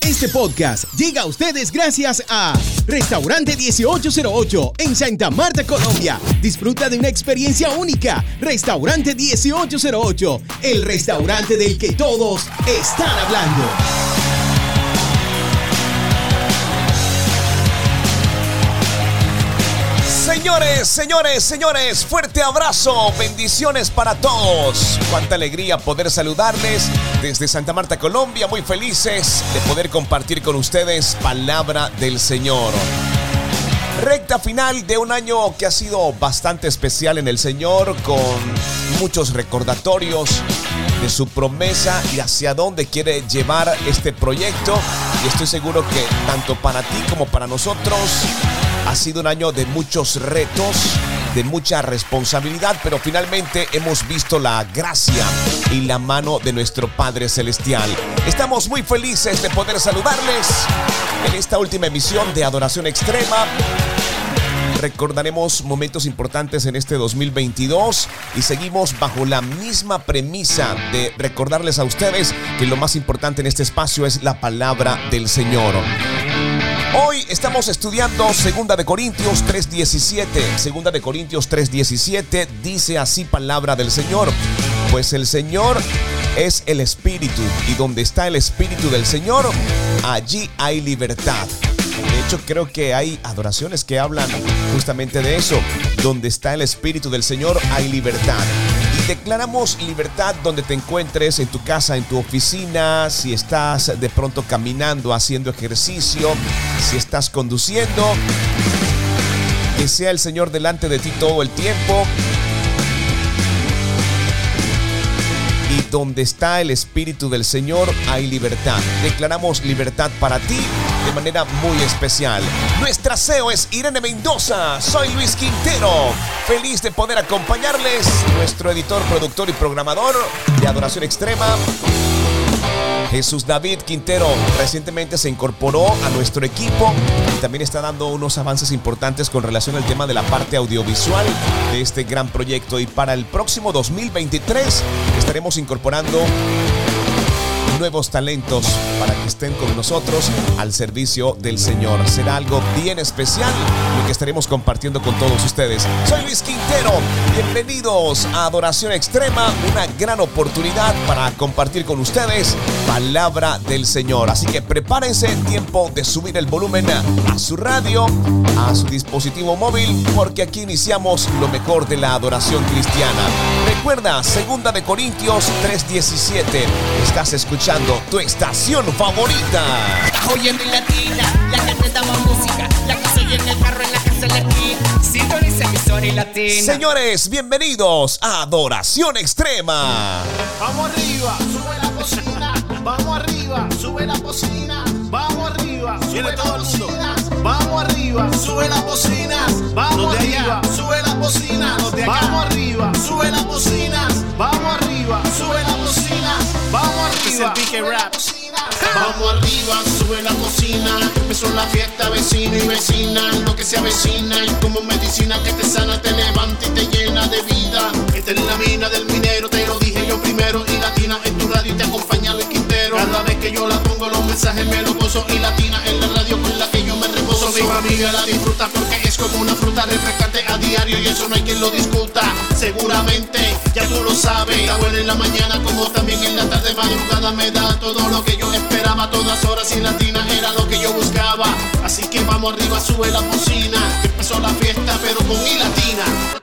Este podcast llega a ustedes gracias a Restaurante 1808 en Santa Marta, Colombia. Disfruta de una experiencia única. Restaurante 1808, el restaurante del que todos están hablando. Señores, señores, señores, fuerte abrazo, bendiciones para todos. Cuánta alegría poder saludarles desde Santa Marta, Colombia, muy felices de poder compartir con ustedes palabra del Señor. Recta final de un año que ha sido bastante especial en el Señor, con muchos recordatorios de su promesa y hacia dónde quiere llevar este proyecto. Y estoy seguro que tanto para ti como para nosotros ha sido un año de muchos retos, de mucha responsabilidad, pero finalmente hemos visto la gracia y la mano de nuestro Padre Celestial. Estamos muy felices de poder saludarles en esta última emisión de Adoración Extrema. Recordaremos momentos importantes en este 2022 y seguimos bajo la misma premisa de recordarles a ustedes que lo más importante en este espacio es la palabra del Señor. Hoy estamos estudiando Segunda de Corintios 3:17. Segunda de Corintios 3:17 dice así palabra del Señor, pues el Señor es el espíritu y donde está el espíritu del Señor, allí hay libertad. De hecho, creo que hay adoraciones que hablan justamente de eso. Donde está el Espíritu del Señor hay libertad. Declaramos libertad donde te encuentres, en tu casa, en tu oficina, si estás de pronto caminando, haciendo ejercicio, si estás conduciendo. Que sea el Señor delante de ti todo el tiempo. Donde está el Espíritu del Señor hay libertad. Declaramos libertad para ti de manera muy especial. Nuestra CEO es Irene Mendoza. Soy Luis Quintero. Feliz de poder acompañarles. Nuestro editor, productor y programador de Adoración Extrema. Jesús David Quintero recientemente se incorporó a nuestro equipo y también está dando unos avances importantes con relación al tema de la parte audiovisual de este gran proyecto y para el próximo 2023 estaremos incorporando nuevos talentos para que estén con nosotros al servicio del Señor. Será algo bien especial que estaremos compartiendo con todos ustedes. Soy Luis Quintero. Bienvenidos a Adoración Extrema, una gran oportunidad para compartir con ustedes palabra del Señor. Así que prepárense en tiempo de subir el volumen a su radio, a su dispositivo móvil, porque aquí iniciamos lo mejor de la adoración cristiana. Recuerda, segunda de Corintios 3:17. Estás escuchando tu estación favorita. Oyendo en latina, la música, la que se en el carro, en la casa, en la esquina. Sintoniza emisora y latina. Señores, bienvenidos a Adoración Extrema. Vamos arriba, sube la cocina. Vamos arriba, sube la cocina. Vamos arriba, sube la cocina. Vamos arriba, sube la cocina. Vamos arriba, sube la cocina. Vamos arriba, sube la cocina. Vamos arriba, sube la cocina. Vamos Este es arriba. Vamos arriba, sube la cocina. Empezó la fiesta, vecino y vecina. Lo que se avecina y como medicina que te sana, te levanta y te llena de vida. Esta es la mina del minero, te lo dije yo primero. Y latina en tu radio y te acompaña Luis Quintero. Cada vez que yo la pongo, los mensajes me los gozo. Y latina en la radio con la que yo me reposo. Mi familia la disfruta porque es como una fruta refrescante a diario. Y eso no hay quien lo discuta. Seguramente, tú lo sabes. Está buena en la mañana como también en la tarde. Madrugada me da todo lo que yo esperaba. Todas horas y latina era lo que yo buscaba. Así que vamos arriba, sube la cocina. Empezó la fiesta, pero con y latina.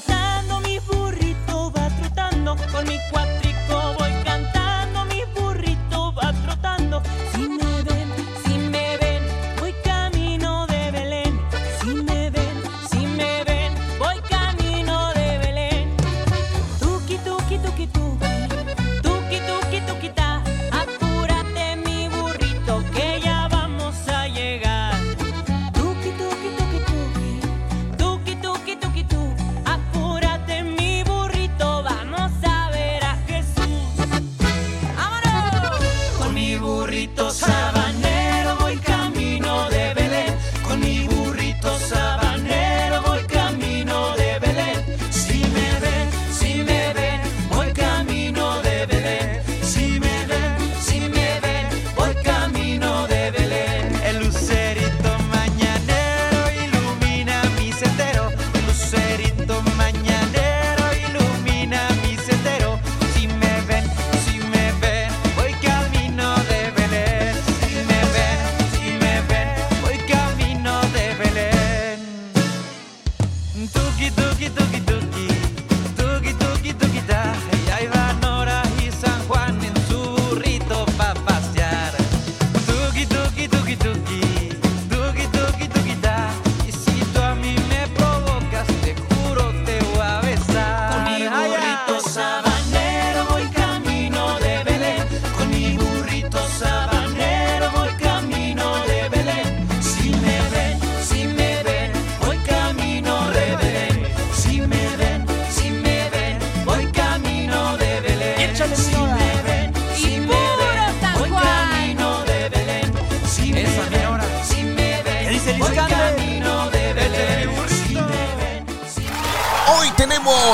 cantar.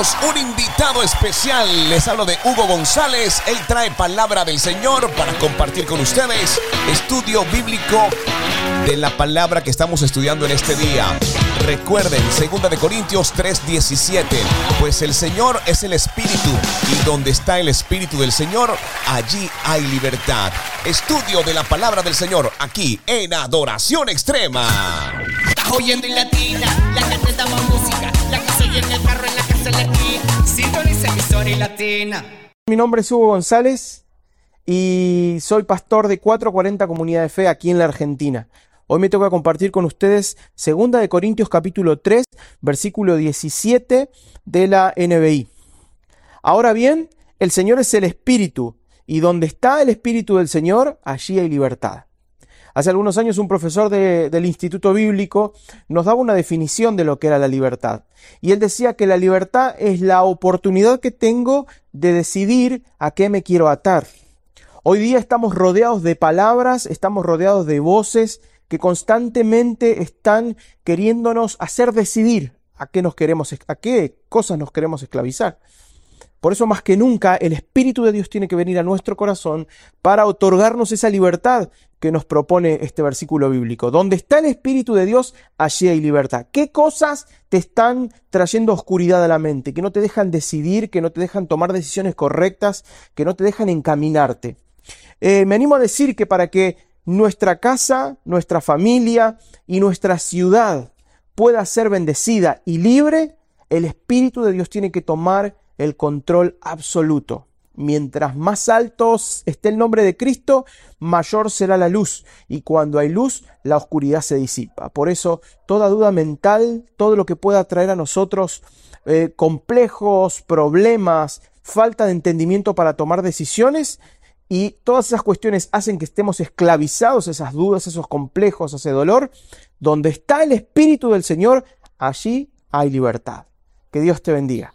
Un invitado especial. Les hablo de Hugo González. Él trae palabra del Señor para compartir con ustedes estudio bíblico de la palabra que estamos estudiando en este día. Recuerden, 2 de Corintios 3:17, pues el Señor es el Espíritu y donde está el Espíritu del Señor, allí hay libertad. Estudio de la palabra del Señor aquí en Adoración Extrema. Estás oyendo en la música, la que se en el en la Mi nombre es Hugo González y soy pastor de 440 Comunidad de Fe aquí en la Argentina. Hoy me toca compartir con ustedes 2 de Corintios capítulo 3, versículo 17 de la NBI. Ahora bien, el Señor es el Espíritu, y donde está el Espíritu del Señor, allí hay libertad. Hace algunos años un profesor de- del Instituto Bíblico nos daba una definición de lo que era la libertad. Y él decía que la libertad es la oportunidad que tengo de decidir a qué me quiero atar. Hoy día estamos rodeados de palabras, estamos rodeados de voces que constantemente están queriéndonos hacer decidir a qué nos queremos, a qué cosas nos queremos esclavizar. Por eso más que nunca el Espíritu de Dios tiene que venir a nuestro corazón para otorgarnos esa libertad que nos propone este versículo bíblico. Donde está el Espíritu de Dios, allí hay libertad. ¿Qué cosas te están trayendo oscuridad a la mente? Que no te dejan decidir, que no te dejan tomar decisiones correctas, que no te dejan encaminarte. Eh, me animo a decir que para que nuestra casa, nuestra familia y nuestra ciudad pueda ser bendecida y libre, el Espíritu de Dios tiene que tomar el control absoluto. Mientras más altos esté el nombre de Cristo, mayor será la luz. Y cuando hay luz, la oscuridad se disipa. Por eso, toda duda mental, todo lo que pueda traer a nosotros eh, complejos, problemas, falta de entendimiento para tomar decisiones, y todas esas cuestiones hacen que estemos esclavizados, esas dudas, esos complejos, ese dolor. Donde está el Espíritu del Señor, allí hay libertad. Que Dios te bendiga.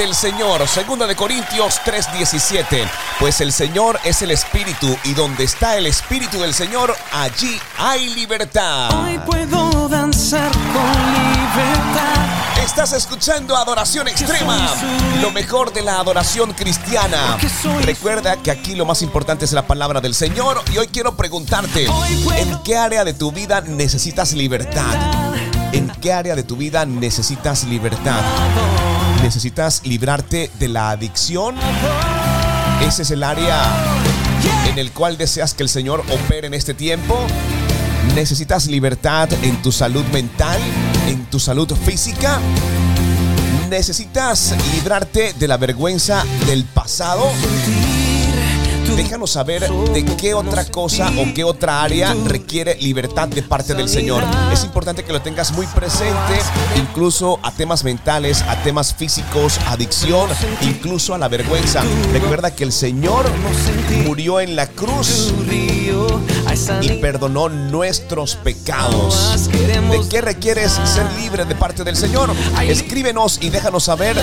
Del Señor, segunda de Corintios 3:17, pues el Señor es el Espíritu y donde está el Espíritu del Señor, allí hay libertad. Hoy puedo danzar con libertad. Estás escuchando Adoración Extrema, lo mejor de la adoración cristiana. Recuerda que aquí lo más importante es la palabra del Señor y hoy quiero preguntarte, ¿en qué área de tu vida necesitas libertad? ¿En qué área de tu vida necesitas libertad? ¿Necesitas librarte de la adicción? ¿Ese es el área en el cual deseas que el Señor opere en este tiempo? ¿Necesitas libertad en tu salud mental? ¿En tu salud física? ¿Necesitas librarte de la vergüenza del pasado? Déjanos saber de qué otra cosa o qué otra área requiere libertad de parte del Señor. Es importante que lo tengas muy presente, incluso a temas mentales, a temas físicos, adicción, incluso a la vergüenza. Recuerda que el Señor murió en la cruz y perdonó nuestros pecados. ¿De qué requieres ser libre de parte del Señor? Escríbenos y déjanos saber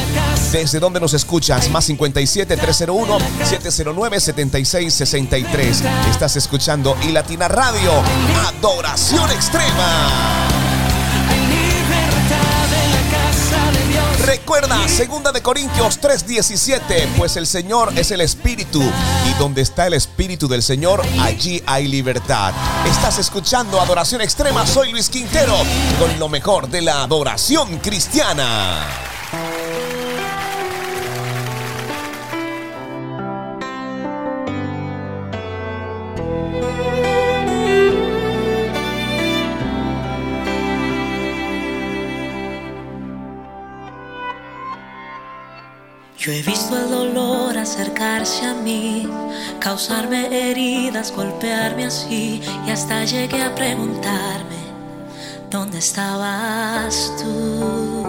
desde dónde nos escuchas. Más 57 301 709 7663. Estás escuchando y Latina Radio, Adoración Extrema. Recuerda, segunda de Corintios 3:17, pues el Señor es el Espíritu y donde está el Espíritu del Señor, allí hay libertad. Estás escuchando Adoración Extrema, soy Luis Quintero, con lo mejor de la adoración cristiana. Yo he visto el dolor acercarse a mí, causarme heridas, golpearme así, y hasta llegué a preguntarme, ¿dónde estabas tú?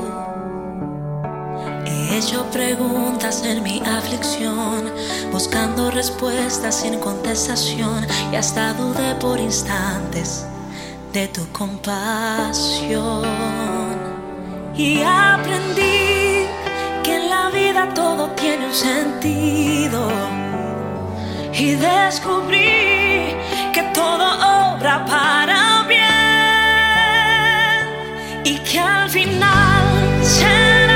He hecho preguntas en mi aflicción, buscando respuestas sin contestación, y hasta dudé por instantes de tu compasión. Y aprendí en la vida todo tiene un sentido. Y descubrí que todo obra para bien. Y que al final será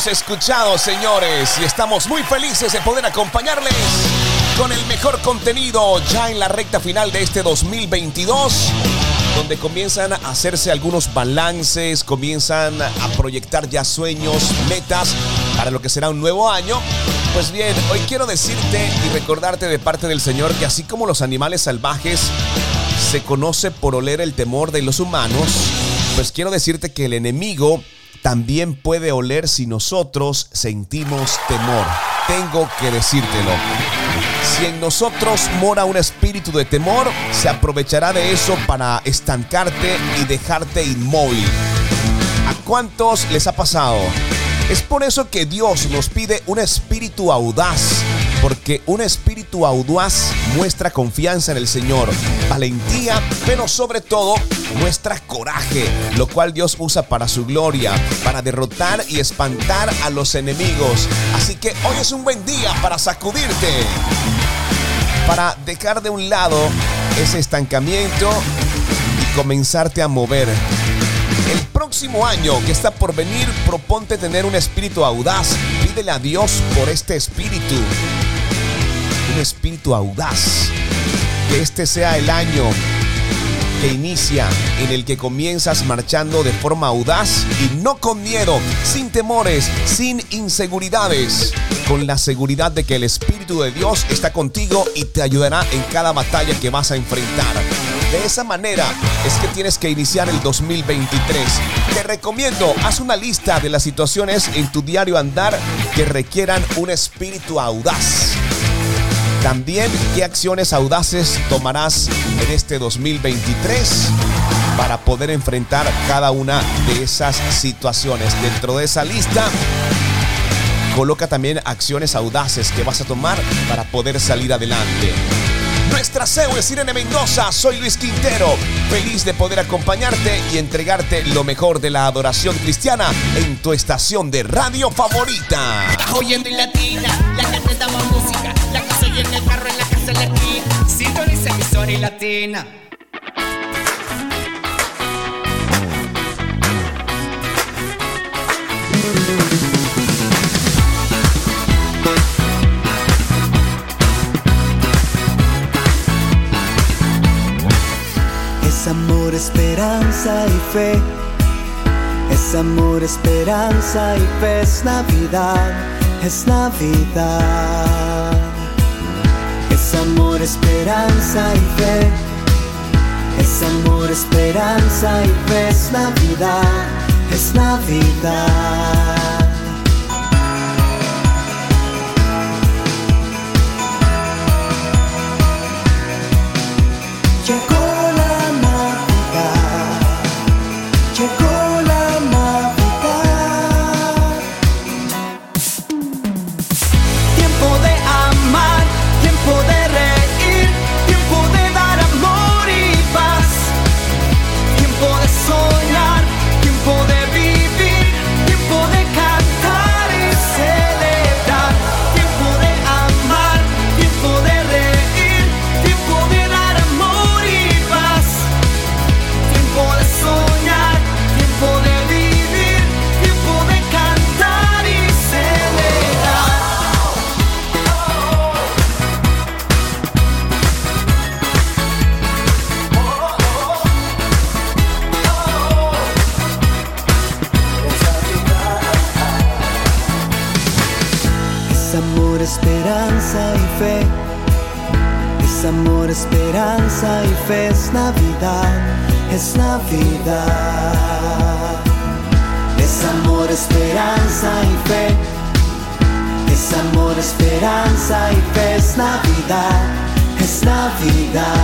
hemos escuchado, señores. Y estamos muy felices de poder acompañarles con el mejor contenido ya en la recta final de este 2022. Donde comienzan a hacerse algunos balances, comienzan a proyectar ya sueños, metas para lo que será un nuevo año. Pues bien, hoy quiero decirte y recordarte de parte del Señor que así como los animales salvajes se conoce por oler el temor de los humanos, pues quiero decirte que el enemigo también puede oler si nosotros sentimos temor. Tengo que decírtelo. Si en nosotros mora un espíritu de temor, se aprovechará de eso para estancarte y dejarte inmóvil. ¿A cuántos les ha pasado? Es por eso que Dios nos pide un espíritu audaz, porque un espíritu audaz muestra confianza en el Señor, valentía, pero sobre todo muestra coraje, lo cual Dios usa para su gloria, para derrotar y espantar a los enemigos. Así que hoy es un buen día para sacudirte, para dejar de un lado ese estancamiento y comenzarte a mover. El próximo año que está por venir, proponte tener un espíritu audaz. Pídele a Dios por este espíritu. Un espíritu audaz. Que este sea el año que inicia, en el que comienzas marchando de forma audaz y no con miedo, sin temores, sin inseguridades, con la seguridad de que el Espíritu de Dios está contigo y te ayudará en cada batalla que vas a enfrentar. De esa manera es que tienes que iniciar el 2023. Te recomiendo, haz una lista de las situaciones en tu diario andar que requieran un espíritu audaz. También qué acciones audaces tomarás en este 2023 para poder enfrentar cada una de esas situaciones. Dentro de esa lista, coloca también acciones audaces que vas a tomar para poder salir adelante. Nuestra CEO es Irene Mendoza, soy Luis Quintero, feliz de poder acompañarte y entregarte lo mejor de la adoración cristiana en tu estación de radio favorita. Oyendo en latina, la música, la en el carro, en la casa, en la esquina. Sintoniza emisora y latina. Es amor, esperanza y fe. Es amor, esperanza y fe. Es Navidad, es Navidad. Amor, esperanza y fe. Es amor, esperanza y fe. Es Navidad, es Navidad. Navidad, es Navidad.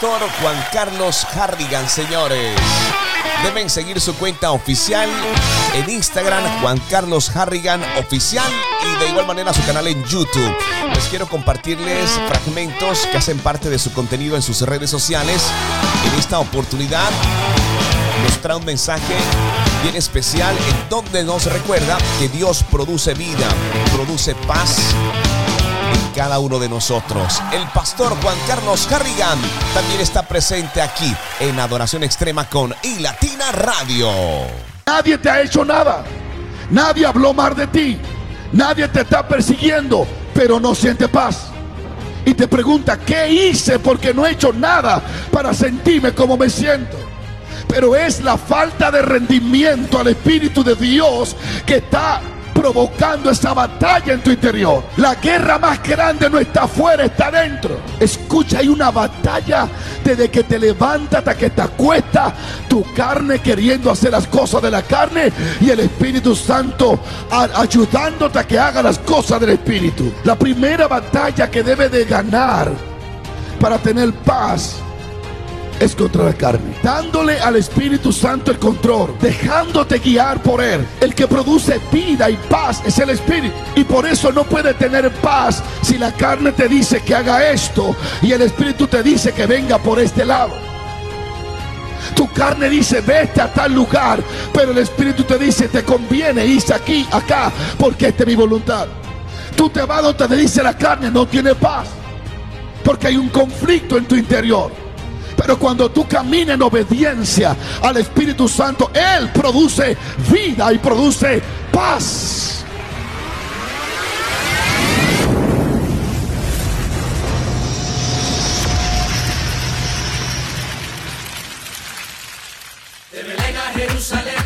Juan Carlos Harrigan, señores. Deben seguir su cuenta oficial en Instagram, Juan Carlos Harrigan Oficial, y de igual manera su canal en YouTube. Les quiero compartirles fragmentos que hacen parte de su contenido en sus redes sociales. En esta oportunidad nos trae un mensaje bien especial en donde nos recuerda que Dios produce vida, produce paz cada uno de nosotros. El pastor Juan Carlos Harrigan también está presente aquí en Adoración Extrema con I Latina Radio. Nadie te ha hecho nada. Nadie habló mal de ti. Nadie te está persiguiendo, pero no siente paz. Y te pregunta, ¿qué hice? Porque no he hecho nada para sentirme como me siento. Pero es la falta de rendimiento al Espíritu de Dios que está provocando esa batalla en tu interior. La guerra más grande no está afuera, está dentro. Escucha, hay una batalla desde que te levantas hasta que te acuestas. Tu carne queriendo hacer las cosas de la carne y el Espíritu Santo ayudándote a que haga las cosas del Espíritu. La primera batalla que debe de ganar para tener paz es contra la carne. Dándole al Espíritu Santo el control, dejándote guiar por Él. El que produce vida y paz es el Espíritu. Y por eso no puede tener paz si la carne te dice que haga esto y el Espíritu te dice que venga por este lado. Tu carne dice, vete a tal lugar, pero el Espíritu te dice, te conviene irse aquí, acá, porque esta es mi voluntad. Tú te vas donde te dice la carne, no tiene paz, porque hay un conflicto en tu interior. Pero cuando tú caminas en obediencia al Espíritu Santo, Él produce vida y produce paz. Jerusalén.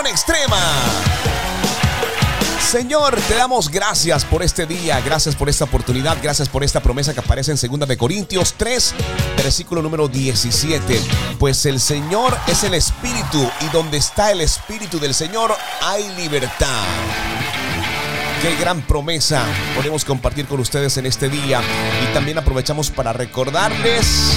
extrema. Señor, te damos gracias por este día, gracias por esta oportunidad, gracias por esta promesa que aparece en 2 Corintios 3, versículo número 17. Pues el Señor es el espíritu y donde está el espíritu del Señor hay libertad. Qué gran promesa podemos compartir con ustedes en este día y también aprovechamos para recordarles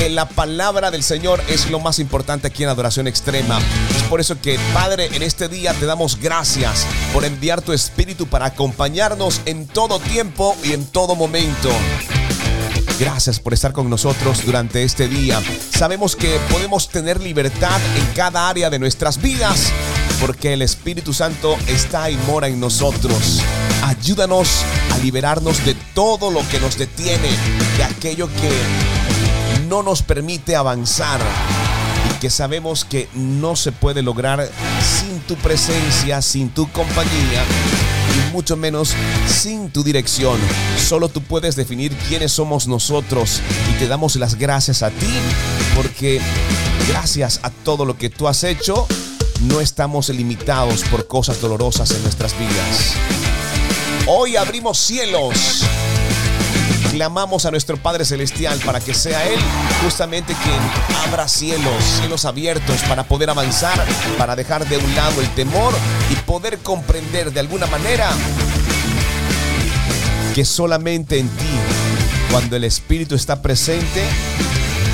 que la palabra del Señor es lo más importante aquí en Adoración Extrema. Es por eso que, Padre, en este día te damos gracias por enviar tu Espíritu para acompañarnos en todo tiempo y en todo momento. Gracias por estar con nosotros durante este día. Sabemos que podemos tener libertad en cada área de nuestras vidas porque el Espíritu Santo está y mora en nosotros. Ayúdanos a liberarnos de todo lo que nos detiene, de aquello que no nos permite avanzar y que sabemos que no se puede lograr sin tu presencia, sin tu compañía y mucho menos sin tu dirección. Solo tú puedes definir quiénes somos nosotros y te damos las gracias a ti porque gracias a todo lo que tú has hecho, no estamos limitados por cosas dolorosas en nuestras vidas. Hoy abrimos cielos. Clamamos a nuestro Padre Celestial para que sea Él justamente quien abra cielos, cielos abiertos para poder avanzar, para dejar de un lado el temor y poder comprender de alguna manera que solamente en ti, cuando el Espíritu está presente,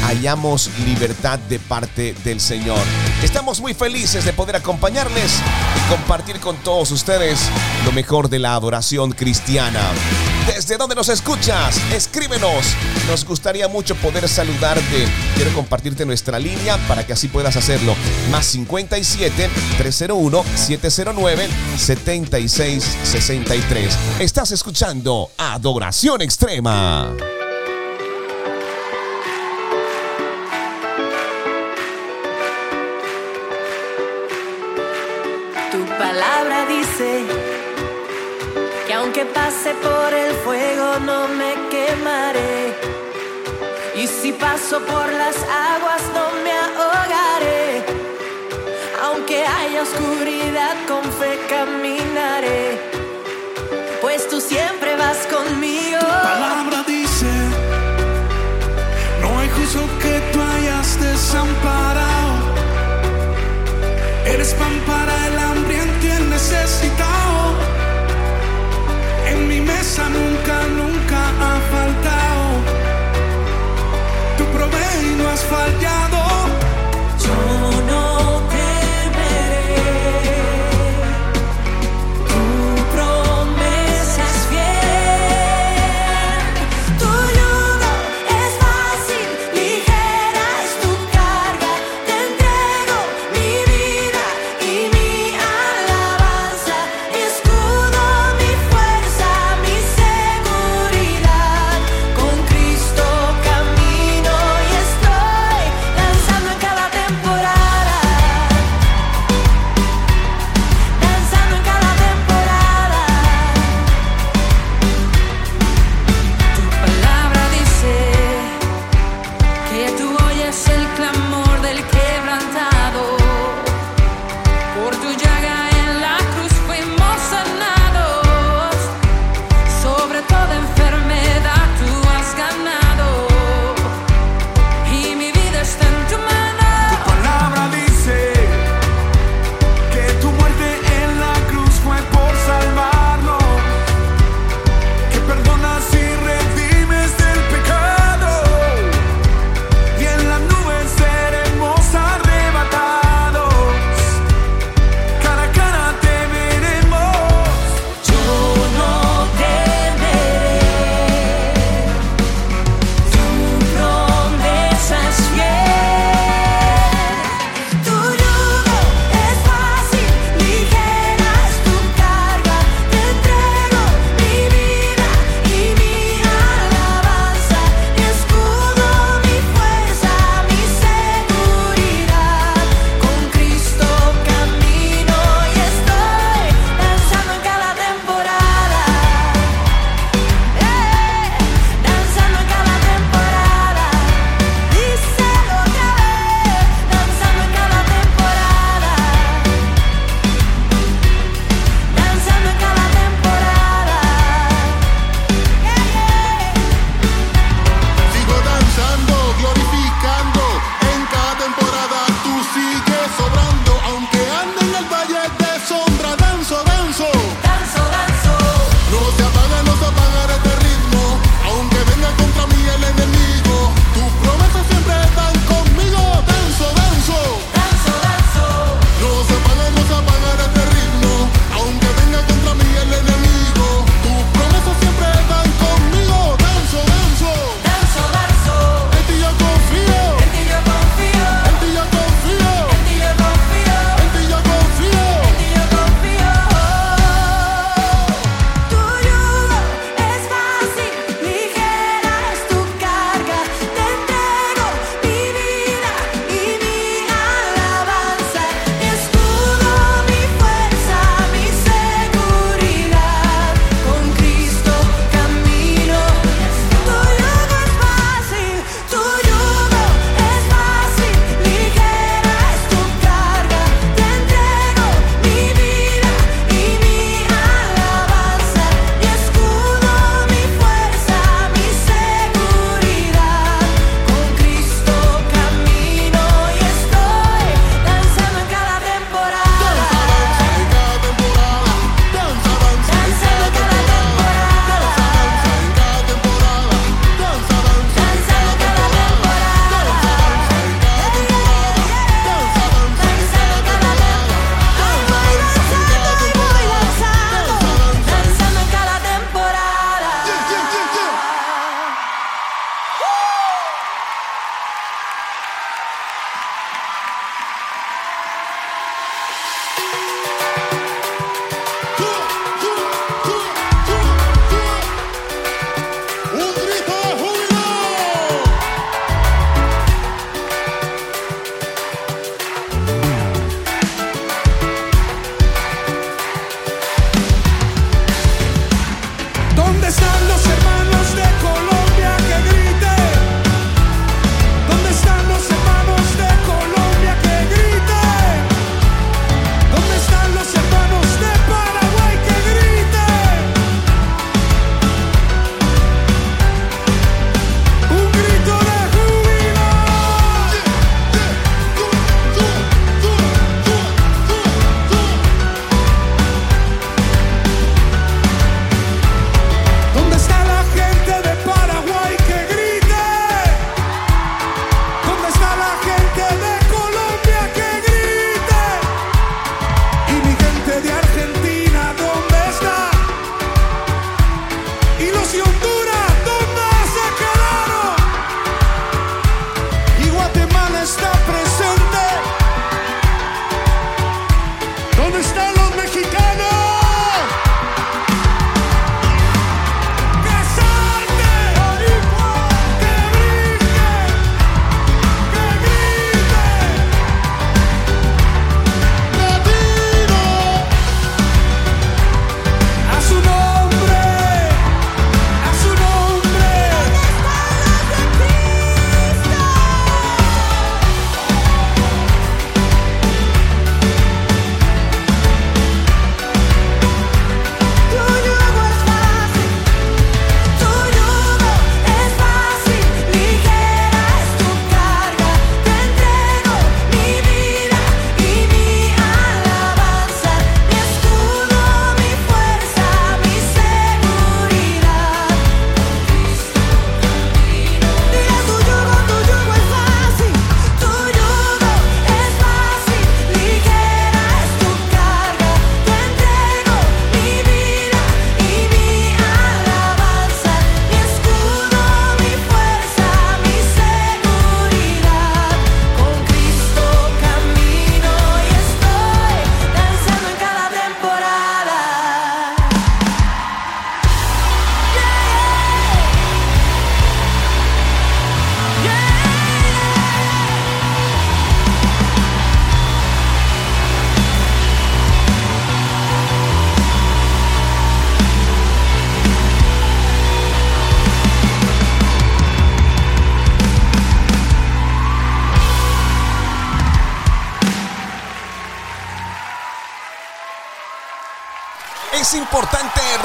hallamos libertad de parte del Señor. Estamos muy felices de poder acompañarles y compartir con todos ustedes lo mejor de la adoración cristiana. ¿Desde dónde nos escuchas? Escríbenos. Nos gustaría mucho poder saludarte. Quiero compartirte nuestra línea para que así puedas hacerlo. Más 57 301 709 7663. Estás escuchando Adoración Extrema. Pase por el fuego no me quemaré. Y si paso por las aguas no me ahogaré. Aunque haya oscuridad con fe caminaré.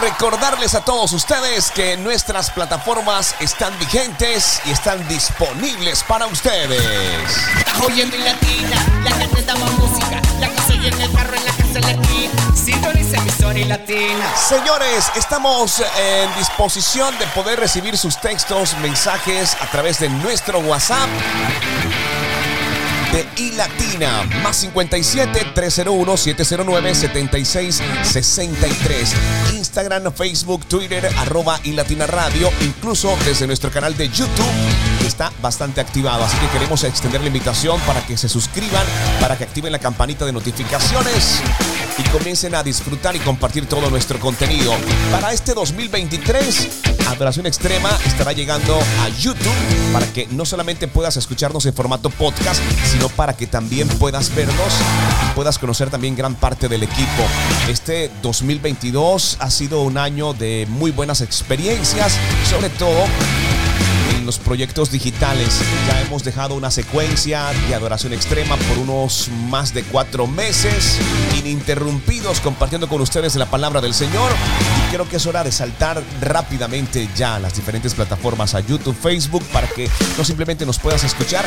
Recordarles a todos ustedes que nuestras plataformas están vigentes y están disponibles para ustedes. Estás oyendo en latina, la que te música, la que se en el carro, en la casa, en la esquina. Sintoniza emisora y latina. Señores, estamos en disposición de poder recibir sus textos, mensajes a través de nuestro WhatsApp de iLatina, más 57 301 709 76 63. Instagram, Facebook, Twitter, arroba iLatina Radio, incluso desde nuestro canal de YouTube, está bastante activado. Así que queremos extender la invitación para que se suscriban, para que activen la campanita de notificaciones y comiencen a disfrutar y compartir todo nuestro contenido. Para este 2023, Adoración Extrema estará llegando a YouTube para que no solamente puedas escucharnos en formato podcast, sino para que también puedas vernos y puedas conocer también gran parte del equipo. Este 2022 ha sido un año de muy buenas experiencias, sobre todo en los proyectos digitales. Ya hemos dejado una secuencia de adoración extrema por unos más de cuatro meses, ininterrumpidos compartiendo con ustedes la palabra del Señor. Y creo que es hora de saltar rápidamente ya a las diferentes plataformas, a YouTube, Facebook, para que no simplemente nos puedas escuchar,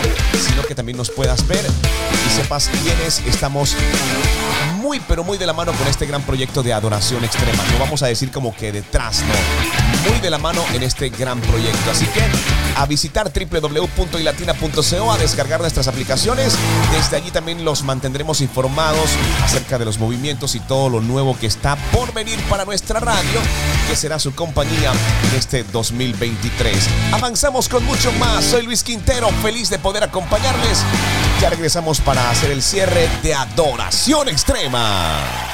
sino que también nos puedas ver y sepas quiénes estamos muy pero muy de la mano con este gran proyecto de adoración extrema. No vamos a decir como que detrás, no. Muy de la mano en este gran proyecto. Así que a visitar www.ilatina.co, a descargar nuestras aplicaciones. Desde allí también los mantendremos informados acerca de los movimientos y todo lo nuevo que está por venir para nuestra radio, que será su compañía en este 2023. Avanzamos con mucho más. Soy Luis Quintero, feliz de poder acompañarles. Ya regresamos para hacer el cierre de Adoración Extrema.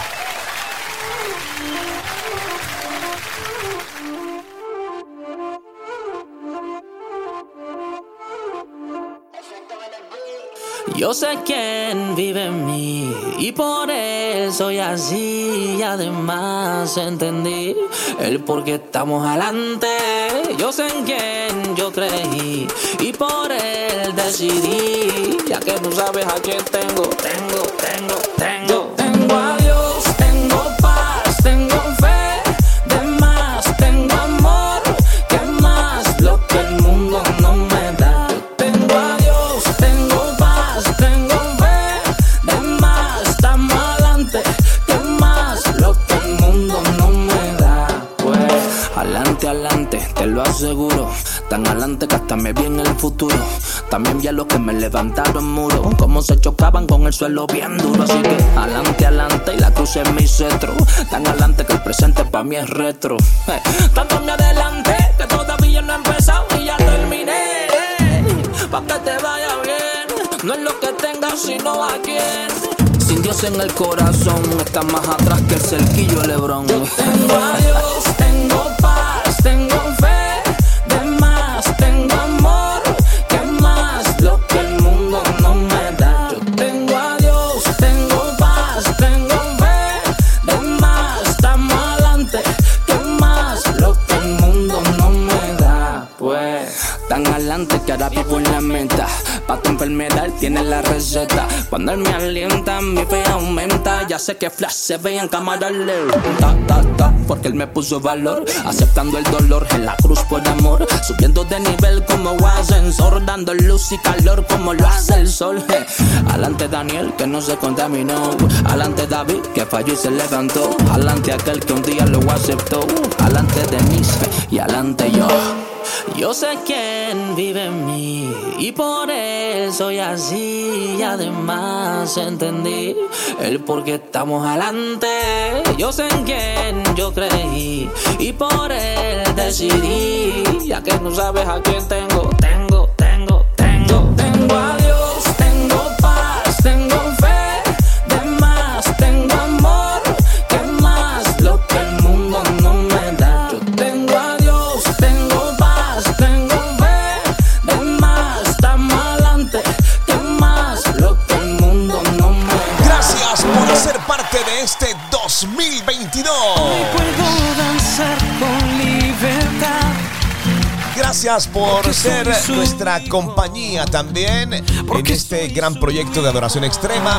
Yo sé quién vive en mí y por él soy así. Y además entendí el por qué estamos adelante. Yo sé en quién yo creí y por él decidí. Ya que tú sabes a quién tengo, tengo, tengo, tengo. Tengo a me vi en el futuro. También vi a los que me levantaron muro. Como se chocaban con el suelo bien duro. Así que adelante, adelante y la cruz es mi cetro. Tan adelante que el presente para mí es retro. Eh, Tanto me adelante que todavía no he empezado y ya terminé. Pa' que te vaya bien. No es lo que tengas, sino a quién. Sin Dios en el corazón, está más atrás que el cerquillo Lebrón. Tengo a Dios, tengo paz, vivo en la meta. Pa' tu enfermedad él tiene la receta. Cuando él me alienta, mi fe aumenta. Ya sé que Flash se ve en cámara lenta. Ta, ta, porque él me puso valor. Aceptando el dolor en la cruz por amor. Subiendo de nivel como ascensor. Dando luz y calor como lo hace el sol. Je. Adelante Daniel que no se contaminó. Adelante David que falló y se levantó. Adelante aquel que un día lo aceptó. Adelante Denise y adelante yo. Yo sé quién vive en mí y por él soy así. Y además entendí el por qué estamos adelante. Yo sé en quién yo creí y por él decidí. Ya que no sabes a quién tengo, tengo, tengo, tengo. Tengo a Dios, Gracias por ser nuestra compañía también en este gran proyecto de adoración extrema.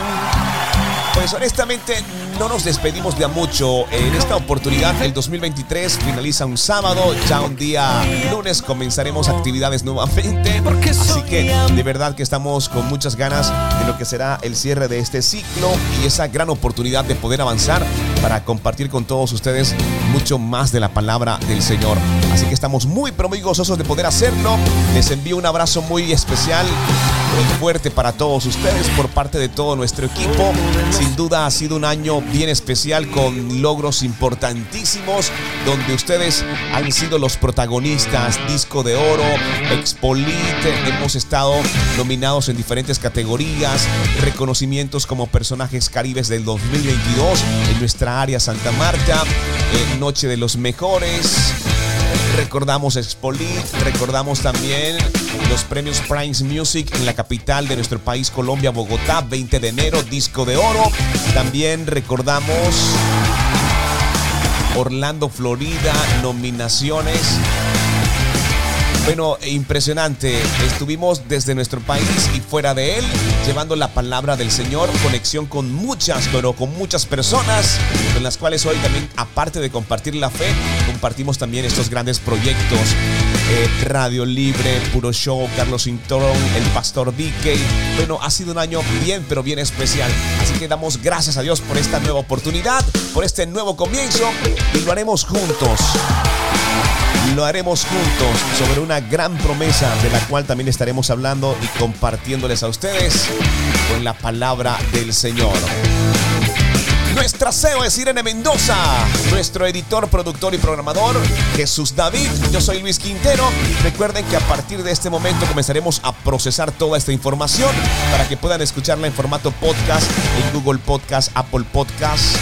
Pues honestamente no nos despedimos de a mucho. En esta oportunidad el 2023 finaliza un sábado, ya un día lunes comenzaremos actividades nuevamente. Así que de verdad que estamos con muchas ganas de lo que será el cierre de este ciclo y esa gran oportunidad de poder avanzar para compartir con todos ustedes mucho más de la palabra del Señor. Así que estamos muy pero muy gozosos de poder hacerlo. Les envío un abrazo muy especial, muy fuerte para todos ustedes por parte de todo nuestro equipo. Sin duda ha sido un año bien especial con logros importantísimos donde ustedes han sido los protagonistas. Disco de oro, Expolit, hemos estado nominados en diferentes categorías, reconocimientos como personajes caribes del 2022 en nuestra área Santa Marta, eh, Noche de los Mejores. Recordamos Expolit, recordamos también los premios Primes Music en la capital de nuestro país, Colombia, Bogotá, 20 de enero, disco de oro. También recordamos Orlando, Florida, nominaciones. Bueno, impresionante. Estuvimos desde nuestro país y fuera de él, llevando la palabra del Señor, conexión con muchas, pero con muchas personas, con las cuales hoy también, aparte de compartir la fe, compartimos también estos grandes proyectos. Eh, Radio Libre, Puro Show, Carlos Cintorón, el Pastor Vicky. Bueno, ha sido un año bien, pero bien especial. Así que damos gracias a Dios por esta nueva oportunidad, por este nuevo comienzo y lo haremos juntos lo haremos juntos sobre una gran promesa de la cual también estaremos hablando y compartiéndoles a ustedes con la palabra del Señor. Nuestra CEO es Irene Mendoza, nuestro editor, productor y programador Jesús David. Yo soy Luis Quintero. Recuerden que a partir de este momento comenzaremos a procesar toda esta información para que puedan escucharla en formato podcast en Google Podcast, Apple Podcast,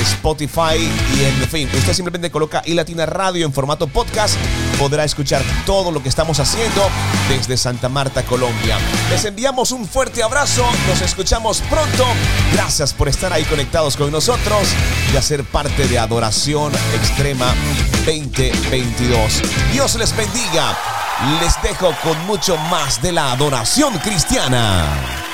Spotify y en fin, usted simplemente coloca y Latina Radio en formato podcast, podrá escuchar todo lo que estamos haciendo desde Santa Marta, Colombia. Les enviamos un fuerte abrazo, nos escuchamos pronto. Gracias por estar ahí conectados con nosotros y hacer parte de Adoración Extrema 2022. Dios les bendiga. Les dejo con mucho más de la adoración cristiana.